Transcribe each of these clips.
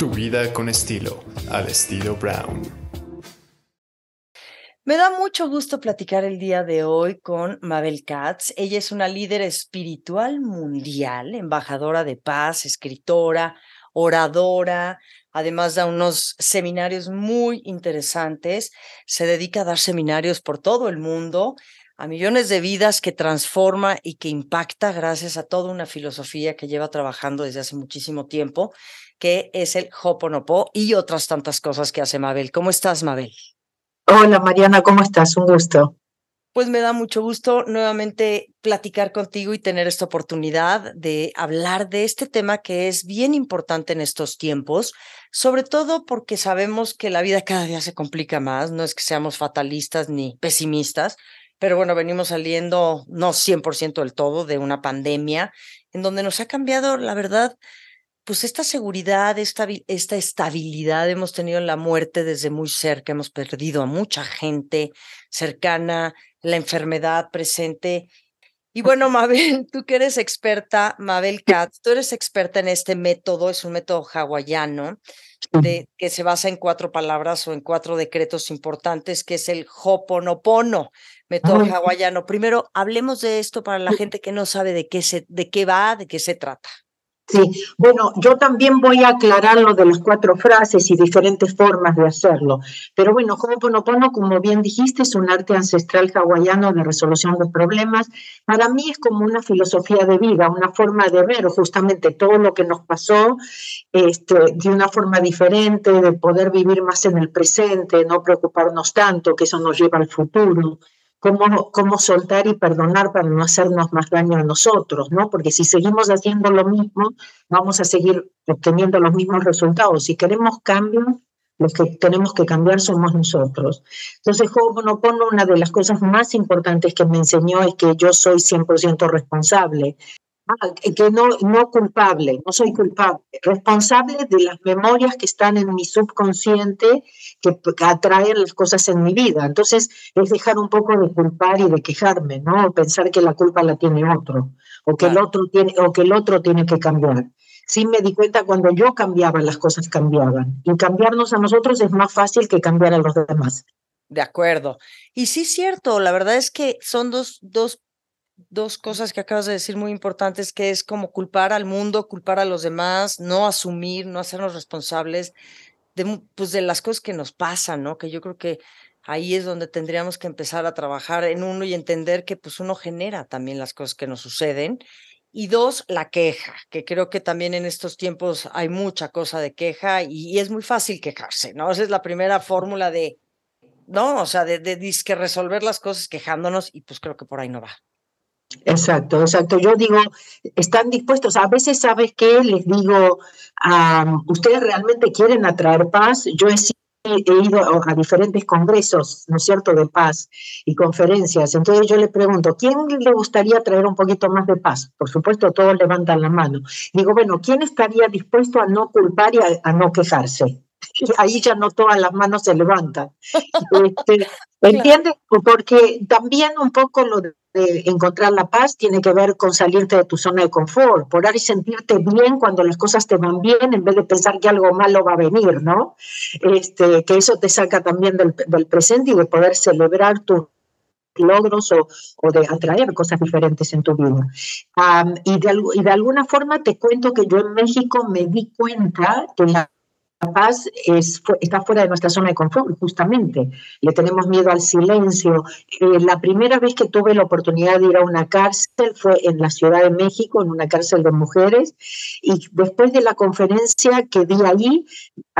Tu vida con estilo, al estilo Brown. Me da mucho gusto platicar el día de hoy con Mabel Katz. Ella es una líder espiritual mundial, embajadora de paz, escritora, oradora, además da unos seminarios muy interesantes. Se dedica a dar seminarios por todo el mundo a millones de vidas que transforma y que impacta gracias a toda una filosofía que lleva trabajando desde hace muchísimo tiempo, que es el Hoponopo y otras tantas cosas que hace Mabel. ¿Cómo estás, Mabel? Hola, Mariana, ¿cómo estás? Un gusto. Pues me da mucho gusto nuevamente platicar contigo y tener esta oportunidad de hablar de este tema que es bien importante en estos tiempos, sobre todo porque sabemos que la vida cada día se complica más, no es que seamos fatalistas ni pesimistas, pero bueno, venimos saliendo, no 100% del todo, de una pandemia en donde nos ha cambiado, la verdad, pues esta seguridad, esta, esta estabilidad, hemos tenido la muerte desde muy cerca, hemos perdido a mucha gente cercana, la enfermedad presente. Y bueno, Mabel, tú que eres experta, Mabel Katz, tú eres experta en este método, es un método hawaiano de, que se basa en cuatro palabras o en cuatro decretos importantes, que es el Hoponopono método hawaiano. Primero, hablemos de esto para la gente que no sabe de qué, se, de qué va, de qué se trata. Sí, bueno, yo también voy a aclarar lo de las cuatro frases y diferentes formas de hacerlo. Pero bueno, Ho'oponopono, como bien dijiste, es un arte ancestral hawaiano de resolución de problemas. Para mí es como una filosofía de vida, una forma de ver justamente todo lo que nos pasó este, de una forma diferente, de poder vivir más en el presente, no preocuparnos tanto, que eso nos lleva al futuro cómo, cómo soltar y perdonar para no hacernos más daño a nosotros, ¿no? Porque si seguimos haciendo lo mismo, vamos a seguir obteniendo los mismos resultados. Si queremos cambio, los que tenemos que cambiar somos nosotros. Entonces, Ho'oponopono, una de las cosas más importantes que me enseñó es que yo soy 100% responsable que no, no culpable, no soy culpable, responsable de las memorias que están en mi subconsciente que, atraen las cosas en mi vida. Entonces es dejar un poco de culpar y de quejarme, ¿no? pensar que la culpa la tiene otro, o que, el, otro tiene, o que el otro tiene que cambiar. Sí me di cuenta cuando yo cambiaba, las cosas cambiaban. Y cambiarnos a nosotros es más fácil que cambiar a los demás. De acuerdo. Y sí, cierto, la verdad es que son dos, dos dos cosas que acabas de decir muy importantes, que es como culpar al mundo, culpar a los demás, no asumir, no hacernos responsables de, pues, de las cosas que nos pasan, ¿no? Que yo creo que ahí es donde tendríamos que empezar a trabajar en uno y entender que pues uno genera también las cosas que nos suceden. Y dos, la queja, que creo que también en estos tiempos hay mucha cosa de queja y, es muy fácil quejarse, ¿no? Esa es la primera fórmula de, no, o sea, de, de, de resolver las cosas quejándonos y pues creo que por ahí no va. Exacto, exacto. Yo digo, están dispuestos, a veces, ¿sabes qué? Les digo, ustedes realmente quieren atraer paz. Yo he, ido a diferentes congresos, ¿no es cierto?, de paz y conferencias. Entonces yo les pregunto, ¿quién le gustaría traer un poquito más de paz? Por supuesto, todos levantan la mano. Digo, bueno, ¿quién estaría dispuesto a no culpar y a, no quejarse? Y ahí ya no todas las manos se levantan. Este, ¿Entiendes? Porque también un poco lo de encontrar la paz tiene que ver con salirte de tu zona de confort, por y sentirte bien cuando las cosas te van bien en vez de pensar que algo malo va a venir, ¿no? Este, que eso te saca también del, presente y de poder celebrar tus logros o, o, de atraer cosas diferentes en tu vida. y, de, y de alguna forma te cuento que yo en México me di cuenta que la paz es, está fuera de nuestra zona de confort, justamente. Le tenemos miedo al silencio. Eh, la primera vez que tuve la oportunidad de ir a una cárcel fue en la Ciudad de México, en una cárcel de mujeres, y después de la conferencia que di ahí,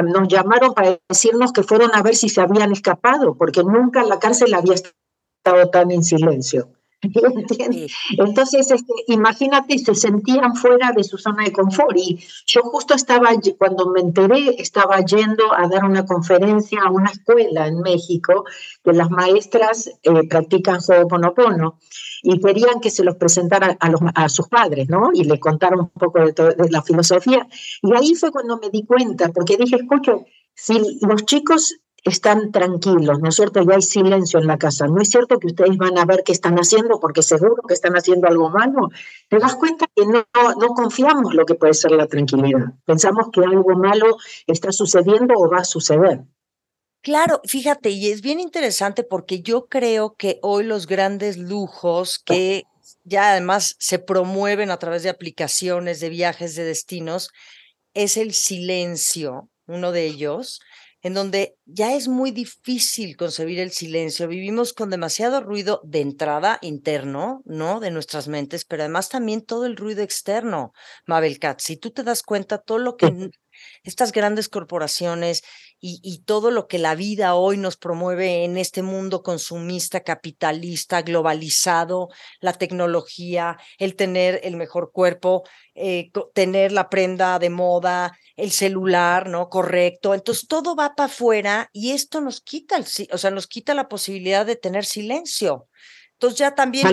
nos llamaron para decirnos que fueron a ver si se habían escapado, porque nunca la cárcel había estado tan en silencio. Entonces, este, imagínate, se sentían fuera de su zona de confort. Y yo justo estaba, cuando me enteré, estaba yendo a dar una conferencia a una escuela en México, que las maestras eh, practican Ho'oponopono, y querían que se los presentara a, los, a sus padres, ¿no? Y le contaron un poco de, de la filosofía. Y ahí fue cuando me di cuenta, porque dije, escucho, si los chicos están tranquilos, ¿no es cierto? Ya hay silencio en la casa. No es cierto que ustedes van a ver qué están haciendo porque seguro que están haciendo algo malo. Te das cuenta que no, no confiamos lo que puede ser la tranquilidad. Pensamos que algo malo está sucediendo o va a suceder. Claro, fíjate, y es bien interesante porque yo creo que hoy los grandes lujos que ya además se promueven a través de aplicaciones de viajes de destinos es el silencio, uno de ellos, en donde ya es muy difícil concebir el silencio. Vivimos con demasiado ruido de entrada interno, ¿no? De nuestras mentes, pero además también todo el ruido externo, Mabel Katz. Si tú te das cuenta, todo lo que estas grandes corporaciones y, todo lo que la vida hoy nos promueve en este mundo consumista, capitalista, globalizado, la tecnología, el tener el mejor cuerpo, eh, tener la prenda de moda, el celular, ¿no? Correcto. Entonces todo va para afuera y esto nos quita el, o sea, nos quita la posibilidad de tener silencio. Entonces ya también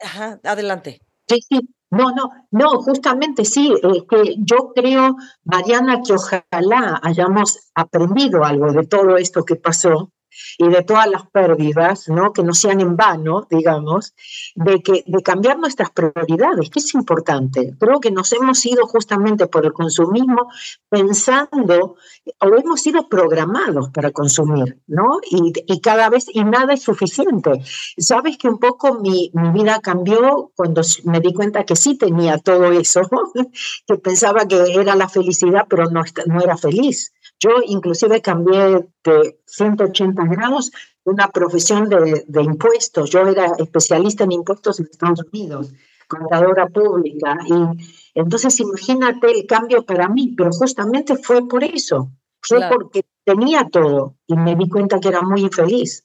Ajá, adelante. Sí, sí, no, no, no, justamente sí, que yo creo, Mariana, que ojalá hayamos aprendido algo de todo esto que pasó y de todas las pérdidas, ¿no? que no sean en vano, digamos, de, que, de cambiar nuestras prioridades, que es importante. Creo que nos hemos ido justamente por el consumismo pensando o hemos sido programados para consumir, ¿no? Y, y cada vez, y nada es suficiente. Sabes que un poco mi, mi vida cambió cuando me di cuenta que sí tenía todo eso, que pensaba que era la felicidad, pero no, no era feliz. Yo inclusive cambié de 180 grados una profesión de, impuestos. Yo era especialista en impuestos en Estados Unidos, contadora pública. Y entonces imagínate el cambio para mí, pero justamente fue por eso. Fue porque tenía todo y me di cuenta que era muy infeliz.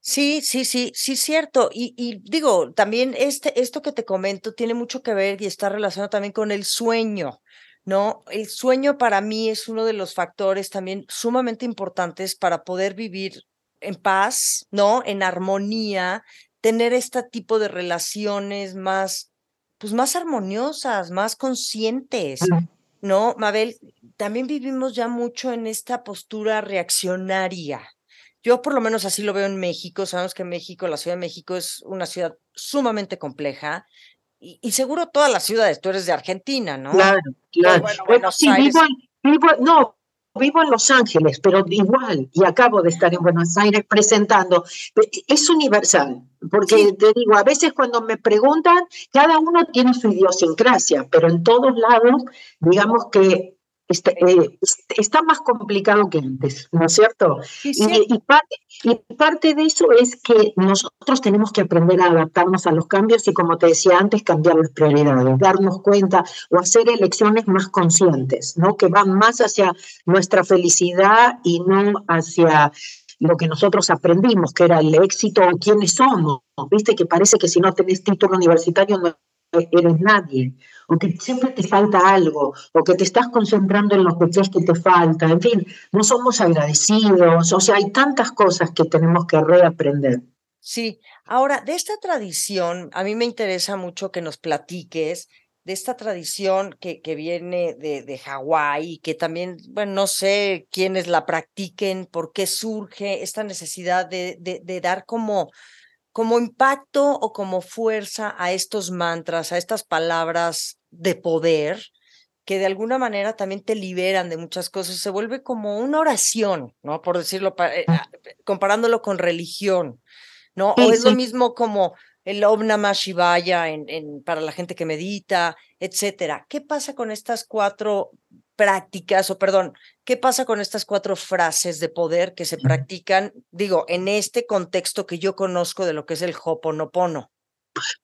Sí, sí, sí, sí, cierto. Y, y, digo, también este, esto que te comento tiene mucho que ver y está relacionado también con el sueño. ¿No? El sueño para mí es uno de los factores también sumamente importantes para poder vivir en paz, ¿no? En armonía, tener este tipo de relaciones más, pues más armoniosas, más conscientes, ¿no? Mabel, también vivimos ya mucho en esta postura reaccionaria. Yo por lo menos así lo veo en México. Sabemos que México, la Ciudad de México es una ciudad sumamente compleja, y, seguro todas las ciudades, tú eres de Argentina, ¿no? Claro, claro. Bueno, sí, vivo, no, vivo en Los Ángeles, pero igual, y acabo de estar en Buenos Aires presentando, es universal, porque te digo, a veces cuando me preguntan, cada uno tiene su idiosincrasia, pero en todos lados, digamos que Está, eh, está, más complicado que antes, ¿no es cierto? Y, parte, y, parte, de eso es que nosotros tenemos que aprender a adaptarnos a los cambios y, como te decía antes, cambiar las prioridades, darnos cuenta o hacer elecciones más conscientes, ¿no? Que van más hacia nuestra felicidad y no hacia lo que nosotros aprendimos, que era el éxito o quiénes somos. Viste que parece que si no tenés título universitario no eres nadie o que siempre te falta algo, o que te estás concentrando en lo que que te falta, en fin, no somos agradecidos, o sea, hay tantas cosas que tenemos que reaprender. Sí, ahora, de esta tradición, a mí me interesa mucho que nos platiques de esta tradición que, que viene de, de Hawái, que también, bueno, no sé quiénes la practiquen, por qué surge esta necesidad de, de, de dar como como impacto o como fuerza a estos mantras, a estas palabras de poder que de alguna manera también te liberan de muchas cosas, se vuelve como una oración, ¿no? Por decirlo, eh, ah, comparándolo con religión, ¿no? o es lo mismo como el Om Namah Shivaya en, para la gente que medita, etcétera. ¿Qué pasa con estas cuatro prácticas, o perdón, qué pasa con estas cuatro frases de poder que se practican, digo, en este contexto que yo conozco de lo que es el Hoponopono?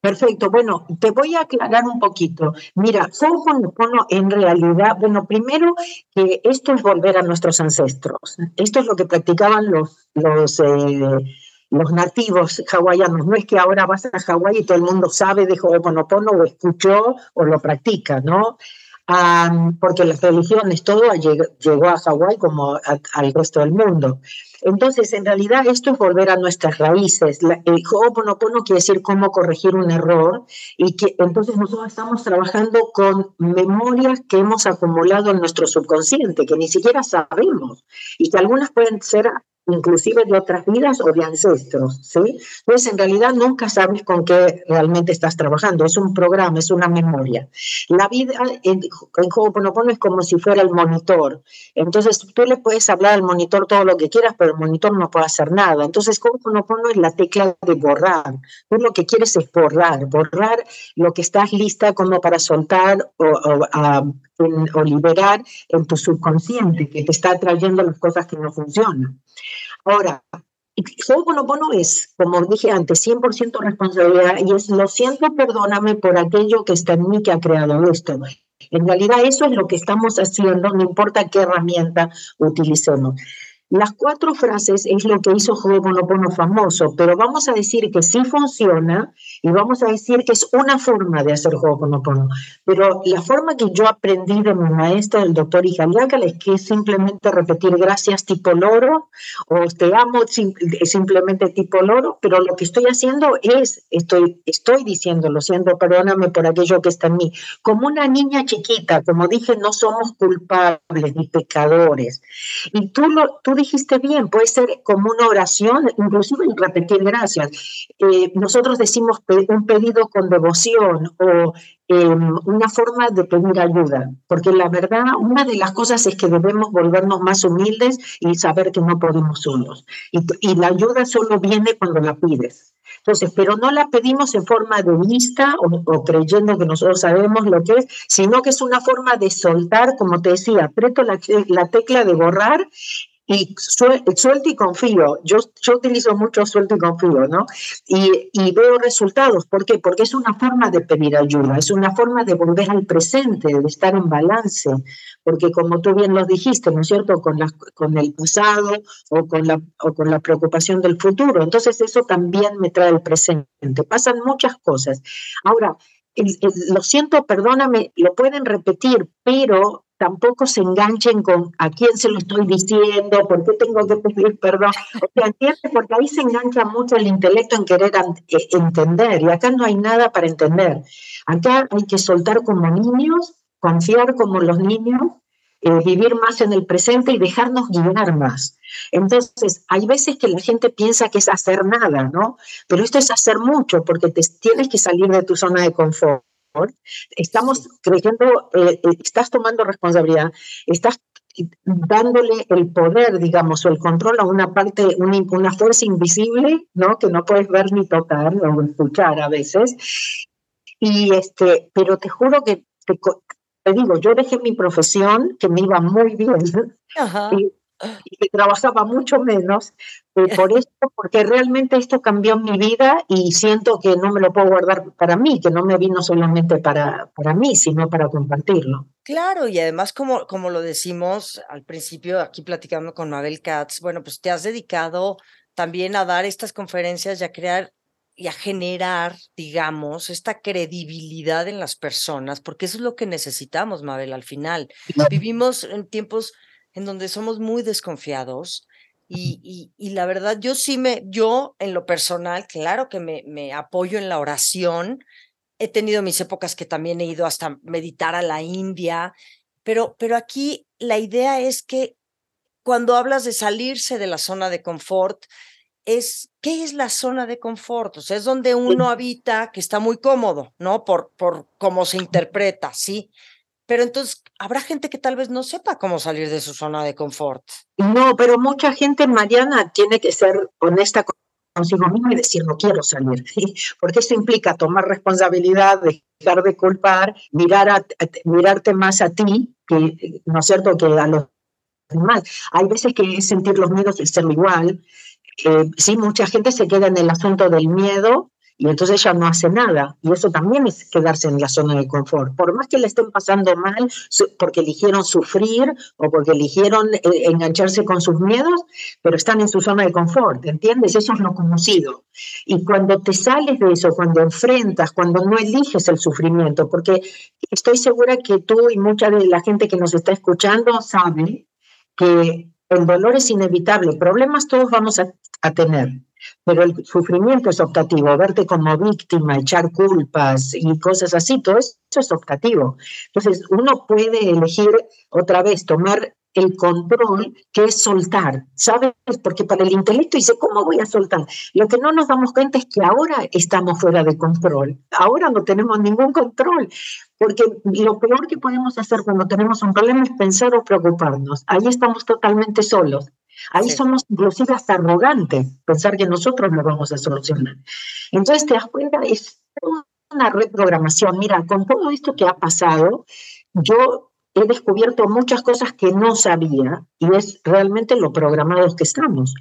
Perfecto, bueno, te voy a aclarar un poquito. Mira, Hoponopono en realidad, bueno, primero que esto es volver a nuestros ancestros. Esto es lo que practicaban los, los, eh, los nativos hawaianos. No es que ahora vas a Hawái y todo el mundo sabe de Hoponopono o escuchó o lo practica, ¿no? Porque las religiones, todo llegó, a Hawái como al resto del mundo. Entonces, en realidad, esto es volver a nuestras raíces. el Ho'oponopono quiere decir cómo corregir un error y que entonces nosotros estamos trabajando con memorias que hemos acumulado en nuestro subconsciente, que ni siquiera sabemos y que algunas pueden ser inclusive de otras vidas o de ancestros, ¿sí? Entonces, en realidad nunca sabes con qué realmente estás trabajando, es un programa, es una memoria. La vida en, en Ho'oponopono es como si fuera el monitor, entonces tú le puedes hablar al monitor todo lo que quieras, pero el monitor no puede hacer nada. Entonces, Ho'oponopono es la tecla de borrar, tú lo que quieres es borrar, borrar lo que estás lista como para soltar o, o liberar en tu subconsciente, que te está trayendo las cosas que no funcionan. Ahora, Ho'oponopono es, como dije antes, 100% responsabilidad y es lo siento, perdóname por aquello que está en mí que ha creado esto. En realidad eso es lo que estamos haciendo, no importa qué herramienta utilicemos. Las cuatro frases es lo que hizo Ho'oponopono famoso, pero vamos a decir que sí funciona y vamos a decir que es una forma de hacer Ho'oponopono. Pero la forma que yo aprendí de mi maestro, el doctor Ijaliácal, es que es simplemente repetir gracias tipo loro o te amo simplemente tipo loro, pero lo que estoy haciendo es, estoy, estoy diciendo, lo siento, perdóname por aquello que está en mí, como una niña chiquita, como dije, no somos culpables ni pecadores. Y tú, lo, tú dijiste bien, puede ser como una oración, inclusive repetir gracias. Eh, nosotros decimos un pedido con devoción o em, una forma de pedir ayuda, porque la verdad, una de las cosas es que debemos volvernos más humildes y saber que no podemos solos. Y, y la ayuda solo viene cuando la pides. Entonces, pero no la pedimos en forma de vista o, creyendo que nosotros sabemos lo que es, sino que es una forma de soltar, como te decía, aprieto la, la tecla de borrar y suelto y confío. Yo, yo utilizo mucho suelto y confío, ¿no? Y, y, veo resultados. ¿Por qué? Porque es una forma de pedir ayuda, es una forma de volver al presente, de estar en balance. Porque como tú bien lo dijiste, ¿no es cierto? Con, la, con el pasado o con, la, o con la preocupación del futuro. Entonces eso también me trae el presente. Pasan muchas cosas. Ahora, lo siento, perdóname, lo pueden repetir, pero tampoco se enganchen con a quién se lo estoy diciendo, por qué tengo que pedir perdón. O sea. Porque ahí se engancha mucho el intelecto en querer eh, entender y acá no hay nada para entender. Acá hay que soltar como niños, confiar como los niños, eh, vivir más en el presente y dejarnos guiar más. Entonces, hay veces que la gente piensa que es hacer nada, ¿no? Pero esto es hacer mucho porque te tienes que salir de tu zona de confort Estamos creyendo, eh, eh, estás tomando responsabilidad, estás dándole el poder, digamos, o el control a una parte, una, fuerza invisible, ¿no? Que no puedes ver ni tocar o escuchar a veces. Y este, pero te juro que te, digo, yo dejé mi profesión, que me iba muy bien, y y que trabajaba mucho menos eh, por esto, porque realmente esto cambió mi vida y siento que no me lo puedo guardar para mí, que no me vino solamente para, para mí, sino para compartirlo. Claro, y además, como, como lo decimos al principio, aquí platicando con Mabel Katz, bueno, pues te has dedicado también a dar estas conferencias y a crear y a generar, digamos, esta credibilidad en las personas, porque eso es lo que necesitamos, Mabel, al final. Vivimos en tiempos en donde somos muy desconfiados. Y, y, la verdad, yo sí me, yo en lo personal, claro que me, me apoyo en la oración. He tenido mis épocas que también he ido hasta meditar a la India, pero, pero aquí la idea es que cuando hablas de salirse de la zona de confort, es qué es la zona de confort, o sea, es donde uno habita, que está muy cómodo, ¿no? Por, por cómo se interpreta, sí, pero entonces habrá gente que tal vez no sepa cómo salir de su zona de confort. No, pero mucha gente, Mariana, tiene que ser honesta consigo misma y decir no quiero salir, porque eso implica tomar responsabilidad, dejar de culpar, mirar mirarte más a ti, que, ¿no es cierto?, que a los demás. Hay veces que sentir los miedos y serlo igual. Eh, sí, mucha gente se queda en el asunto del miedo y entonces ella no hace nada. Y eso también es quedarse en la zona de confort. Por más que le estén pasando mal porque eligieron sufrir o porque eligieron eh, engancharse con sus miedos, pero están en su zona de confort, ¿entiendes? Eso es lo conocido. Y cuando te sales de eso, cuando enfrentas, cuando no eliges el sufrimiento, porque estoy segura que tú y mucha de la gente que nos está escuchando sabe que el dolor es inevitable, problemas todos vamos a, a tener pero el sufrimiento es optativo, verte como víctima, echar culpas y cosas así, todo eso es optativo. Entonces, uno puede elegir otra vez, tomar el control, que es soltar, ¿sabes? Porque para el intelecto dice, ¿cómo voy a soltar? Lo que no nos damos cuenta es que ahora estamos fuera de control, ahora no tenemos ningún control, porque lo peor que podemos hacer cuando tenemos un problema es pensar o preocuparnos. Ahí estamos totalmente solos. Ahí somos inclusive hasta arrogantes, pensar que nosotros lo vamos a solucionar. Entonces, te das cuenta, es una reprogramación. Mira, con todo esto que ha pasado, yo he descubierto muchas cosas que no sabía y es realmente lo programados que estamos.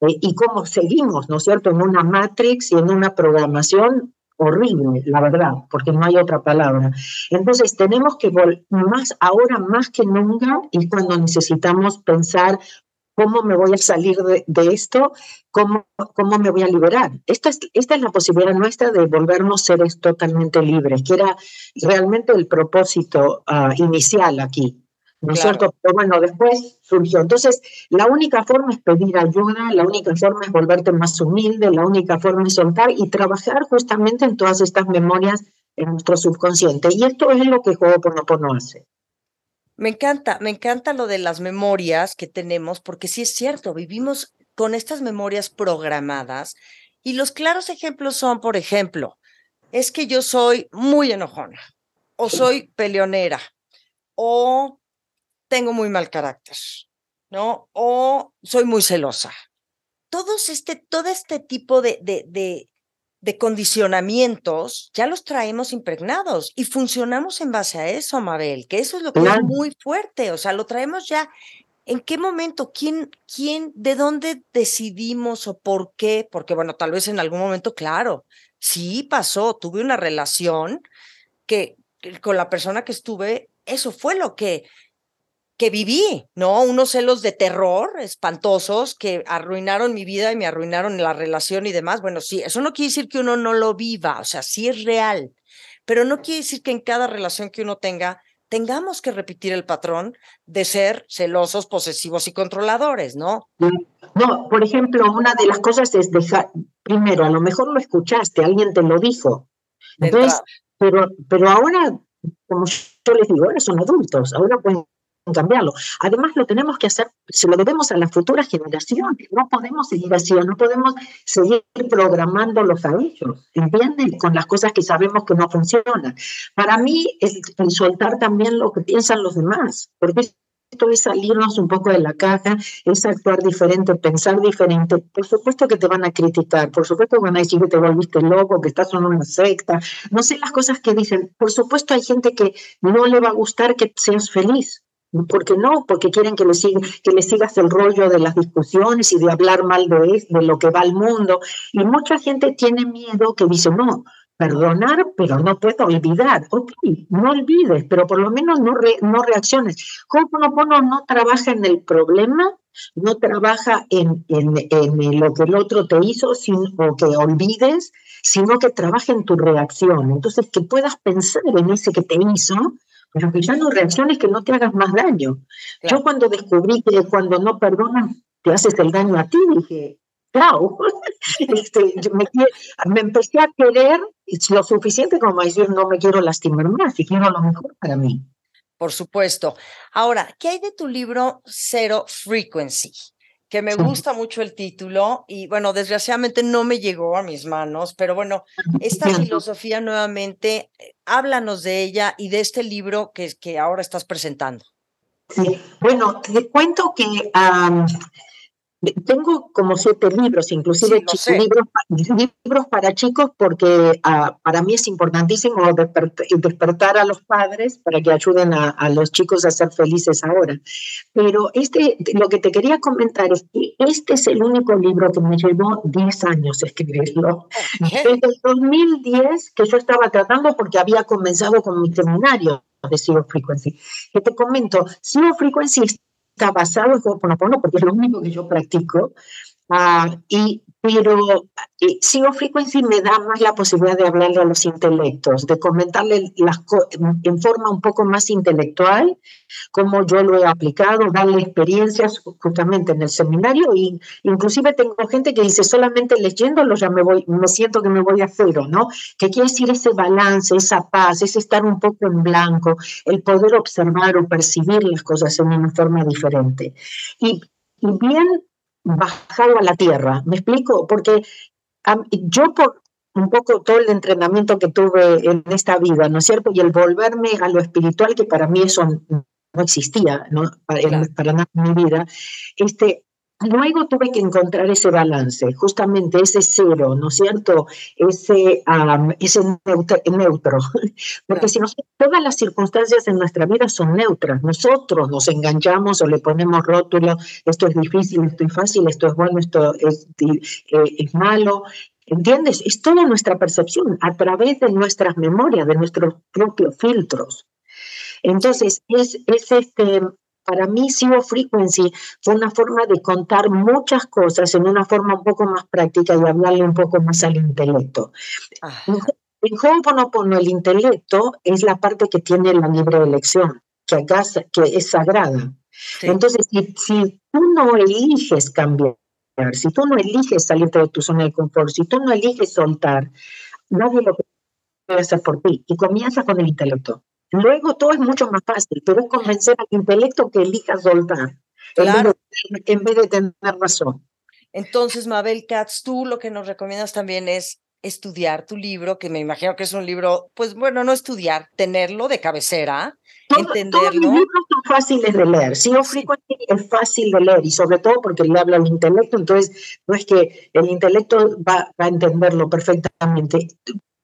Eh, y cómo seguimos, ¿no es cierto?, en una matrix y en una programación horrible, la verdad, porque no hay otra palabra. Entonces tenemos que más ahora más que nunca y cuando necesitamos pensar ¿Cómo me voy a salir de, esto? ¿Cómo, ¿Cómo, me voy a liberar? Esta es, esta es la posibilidad nuestra de volvernos seres totalmente libres, que era realmente el propósito ah, inicial aquí. ¿No es cierto? Pero bueno, después surgió. Entonces, la única forma es pedir ayuda, la única forma es volverte más humilde, la única forma es soltar y trabajar justamente en todas estas memorias en nuestro subconsciente. Y esto es lo que Ho'oponopono hace. Me encanta, me encanta lo de las memorias que tenemos, porque sí es cierto, vivimos con estas memorias programadas y los claros ejemplos son, por ejemplo, es que yo soy muy enojona o soy peleonera o tengo muy mal carácter, ¿no? O soy muy celosa. Todos este, todo este tipo de, de, de, de condicionamientos ya los traemos impregnados y funcionamos en base a eso, Mabel, que eso es lo que es muy fuerte, o sea, lo traemos ya. ¿En qué momento? ¿Quién, quién, de dónde decidimos o por qué? Porque bueno, tal vez en algún momento, claro, sí pasó, tuve una relación que con la persona que estuve, eso fue lo que que viví, ¿no? Unos celos de terror espantosos que arruinaron mi vida y me arruinaron la relación y demás. Bueno, sí, eso no quiere decir que uno no lo viva, o sea, sí es real, pero no quiere decir que en cada relación que uno tenga tengamos que repetir el patrón de ser celosos, posesivos y controladores, ¿no? No, por ejemplo, una de las cosas es dejar, primero, a lo mejor lo escuchaste, alguien te lo dijo. Entonces, pero, pero ahora, como yo les digo, ahora son adultos, ahora pueden cambiarlo. Además, lo tenemos que hacer, se lo debemos a las futuras generaciones. No podemos seguir así, no podemos seguir programándolos a ellos, ¿entienden? Con las cosas que sabemos que no funcionan. Para mí, es soltar también lo que piensan los demás, porque esto es salirnos un poco de la caja, es actuar diferente, pensar diferente. Por supuesto que te van a criticar, por supuesto que van a decir que te volviste loco, que estás en una secta, no sé las cosas que dicen. Por supuesto hay gente que no le va a gustar que seas feliz, ¿Por qué no? Porque quieren que le, que le sigas el rollo de las discusiones y de hablar mal de, de lo que va al mundo. Y mucha gente tiene miedo que dice, no, perdonar, pero no puedo olvidar. Ok, no olvides, pero por lo menos no, no reacciones. Ho'oponopono no trabaja en el problema, no trabaja en, en, en, lo que el otro te hizo o que olvides, sino que trabaja en tu reacción. Entonces, que puedas pensar en ese que te hizo pero que ya no reacciones que no te hagas más daño. Yo cuando descubrí que cuando no perdonas te haces el daño a ti, dije, chao. este, me, me, empecé a querer lo suficiente como decir, no me quiero lastimar más y quiero lo mejor para mí. Por supuesto. Ahora, ¿qué hay de tu libro Zero Frequency? Que me gusta mucho el título y bueno, desgraciadamente no me llegó a mis manos, pero bueno, esta filosofía nuevamente, eh, háblanos de ella y de este libro que, que ahora estás presentando. Sí, bueno, te cuento que tengo como siete libros, inclusive libros, libros, para chicos, porque ah, para mí es importantísimo despertar a los padres para que ayuden a, los chicos a ser felices ahora. Pero este, lo que te quería comentar es que este es el único libro que me llevó 10 años escribirlo. Desde el 2010 que yo estaba tratando porque había comenzado con mi seminario de Zero Frequency. Que te comento, Zero Frequency está basado en Ho'oponopono porque es lo único que yo practico. Ah, y pero eh, Sigo Frequency me da más la posibilidad de hablarle a los intelectos, de comentarle las en forma un poco más intelectual, cómo yo lo he aplicado, darle experiencias justamente en el seminario, y inclusive tengo gente que dice, solamente leyéndolo ya me voy, me siento que me voy a cero, ¿no? Que quiere decir ese balance, esa paz, ese estar un poco en blanco, el poder observar o percibir las cosas en una forma diferente. Y, y bien bajado a la tierra. ¿Me explico? Porque yo por un poco todo el entrenamiento que tuve en esta vida, ¿no es cierto? Y el volverme a lo espiritual, que para mí eso no existía, ¿no? Para, para nada en mi vida, este, Luego tuve que encontrar ese balance, justamente ese cero, ¿no es cierto? Ese, ese neutro, porque si nosotros, todas las circunstancias en nuestra vida son neutras, nosotros nos enganchamos o le ponemos rótulo, esto es difícil, esto es fácil, esto es bueno, esto es, eh, es malo, ¿entiendes? Es toda nuestra percepción a través de nuestras memorias, de nuestros propios filtros. Entonces, es, es este, para mí Zero Frequency fue una forma de contar muchas cosas en una forma un poco más práctica y hablarle un poco más al intelecto. En Ho'oponopono el intelecto es la parte que tiene la libre elección, que, acá, que es sagrada. Entonces, si, si tú no eliges cambiar, si tú no eliges salirte de tu zona de confort, si tú no eliges soltar, nadie lo puede hacer por ti. Y comienza con el intelecto. Luego todo es mucho más fácil, pero es convencer al intelecto que elija soltar, en, vez de, tener razón. Entonces, Mabel Katz, tú lo que nos recomiendas también es estudiar tu libro, que me imagino que es un libro, pues bueno, no estudiar, tenerlo de cabecera, entenderlo. Todos los libros son fáciles de leer. Sí, es fácil de leer y sobre todo porque le habla al intelecto, entonces no es que el intelecto va, va a entenderlo perfectamente.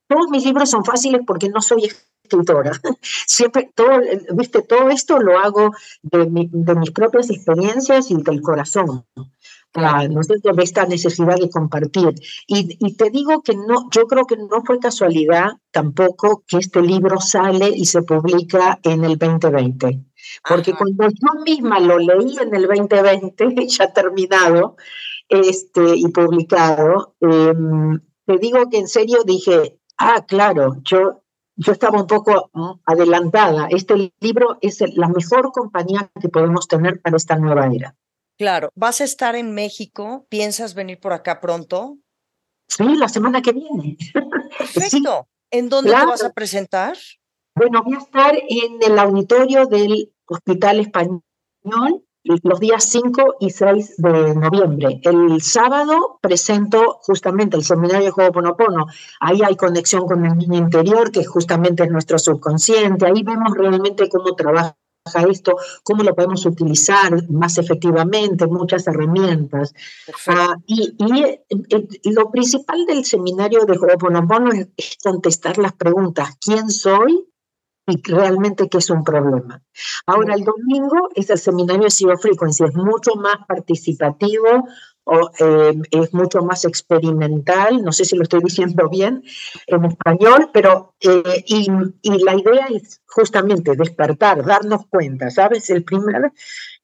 Todos mis libros son fáciles porque no soy escritora. Siempre, todo, viste, todo esto lo hago de, mis propias experiencias y del corazón. ¿no sé, de esta necesidad de compartir. Y, te digo que no, yo creo que no fue casualidad tampoco que este libro sale y se publica en el 2020. Porque cuando yo misma lo leí en el 2020, ya terminado este, y publicado, em, te digo que en serio dije, ah, claro, yo yo estaba un poco adelantada. Este libro es la mejor compañía que podemos tener para esta nueva era. Claro, ¿vas a estar en México? ¿Piensas venir por acá pronto? Sí, la semana que viene. Perfecto. ¿En dónde te vas a presentar? Bueno, voy a estar en el auditorio del Hospital Español los días 5 y 6 de noviembre. El sábado presento justamente el seminario de Ho'oponopono. Ahí hay conexión con el niño interior, que justamente es nuestro subconsciente. Ahí vemos realmente cómo trabaja esto, cómo lo podemos utilizar más efectivamente, muchas herramientas. Ah, y, y, lo principal del seminario de Ho'oponopono es contestar las preguntas, ¿quién soy? Y realmente que es un problema. Ahora, el domingo es el seminario Zero Frequency, es mucho más participativo, o, eh, es mucho más experimental, no sé si lo estoy diciendo bien en español, pero eh, y, y, la idea es justamente despertar, darnos cuenta, ¿sabes? El primer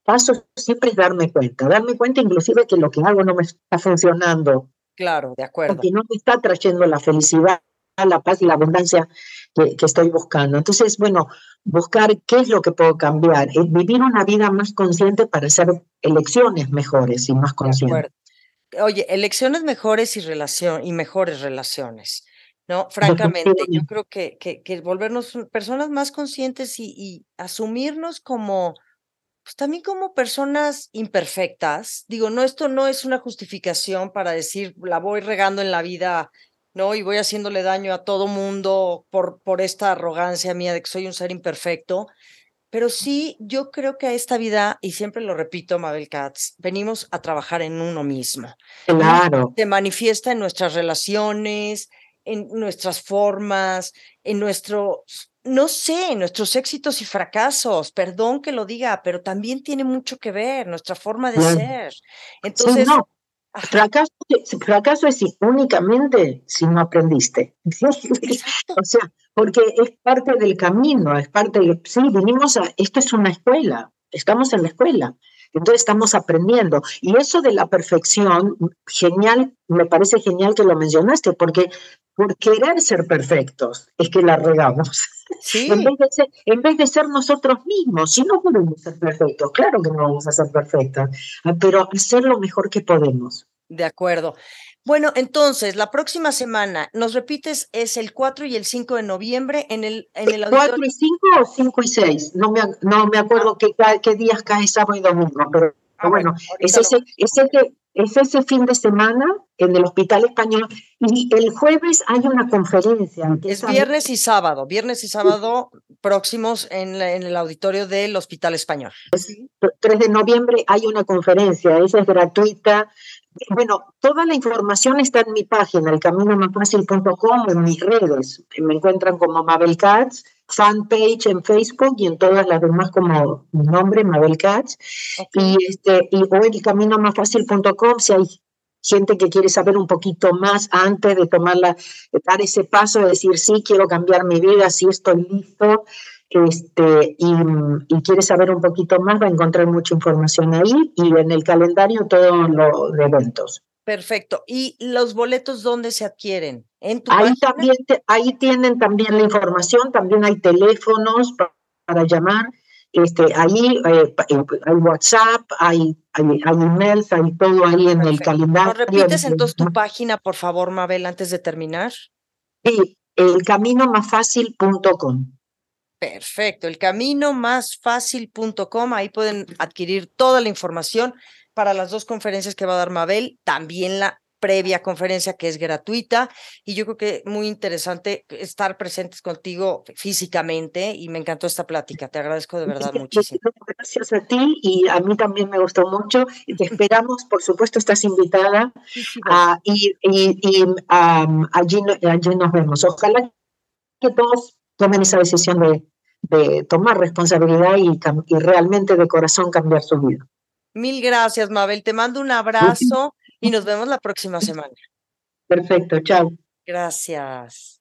paso siempre es darme cuenta, darme cuenta inclusive que lo que hago no me está funcionando. Claro, de acuerdo. Que no me está trayendo la felicidad, la paz y la abundancia que, estoy buscando. Entonces, bueno, buscar qué es lo que puedo cambiar, es vivir una vida más consciente para hacer elecciones mejores y más conscientes. Oye, elecciones mejores y, relación, y mejores relaciones. ¿no? Francamente, yo creo que, que, que volvernos personas más conscientes y, y, asumirnos como, pues también como personas imperfectas. Digo, no, esto no es una justificación para decir, la voy regando en la vida ¿no? Y voy haciéndole daño a todo mundo por, por esta arrogancia mía de que soy un ser imperfecto. Pero sí, yo creo que a esta vida, y siempre lo repito, Mabel Katz, venimos a trabajar en uno mismo. Claro. Se manifiesta en nuestras relaciones, en nuestras formas, en nuestro, no sé, en nuestros éxitos y fracasos. Perdón que lo diga, pero también tiene mucho que ver nuestra forma de ser. Entonces, Fracaso, fracaso es únicamente si no aprendiste. o sea, porque es parte del camino, es parte de, sí, vinimos a, esto es una escuela, estamos en la escuela. Entonces estamos aprendiendo. Y eso de la perfección, genial, me parece genial que lo mencionaste, porque por querer ser perfectos es que la regamos. En, vez de ser, en vez de ser nosotros mismos, si no podemos ser perfectos, claro que no vamos a ser perfectos, ah, pero hacer lo mejor que podemos. De acuerdo. Bueno, entonces, la próxima semana, ¿nos repites? Es el 4 y el 5 de noviembre en el, en el auditorio. 4 y 5 o 5 y 6. No me, no me acuerdo qué, qué días cae sábado y domingo, pero ah, bueno, es ese, es, ese, es ese fin de semana en el Hospital Español y el jueves hay una conferencia. Es viernes y sábado, viernes y sábado próximos en, en el auditorio del Hospital Español. 3 de noviembre hay una conferencia, esa es gratuita, bueno, toda la información está en mi página, elcaminomasfacil.com, en mis redes. Me encuentran como Mabel Katz, fanpage en Facebook y en todas las demás como mi nombre, Mabel Katz. Y, este, y o elcaminomasfacil.com si hay gente que quiere saber un poquito más antes de tomar dar ese paso de decir, sí, quiero cambiar mi vida, sí estoy listo este, y, quiere saber un poquito más, va a encontrar mucha información ahí y en el calendario todos los eventos. Perfecto. ¿Y los boletos dónde se adquieren? ¿En ahí, también ahí tienen también la información, también hay teléfonos para, llamar. Este, ahí eh, hay WhatsApp, hay, hay, emails, hay todo ahí en el calendario. ¿Nos repites entonces tu página, por favor, Mabel, antes de terminar? Sí, elcaminomasfacil.com. Perfecto, el camino más fácil.com, ahí pueden adquirir toda la información para las dos conferencias que va a dar Mabel, también la previa conferencia que es gratuita y yo creo que muy interesante estar presentes contigo físicamente y me encantó esta plática, te agradezco de verdad muchísimo. Gracias a ti y a mí también me gustó mucho y te esperamos, por supuesto estás invitada y, allí, allí nos vemos. Ojalá que todos tomen esa decisión de, tomar responsabilidad y, y, realmente de corazón cambiar su vida. Mil gracias, Mabel. Te mando un abrazo y nos vemos la próxima semana. Perfecto, chao. Gracias.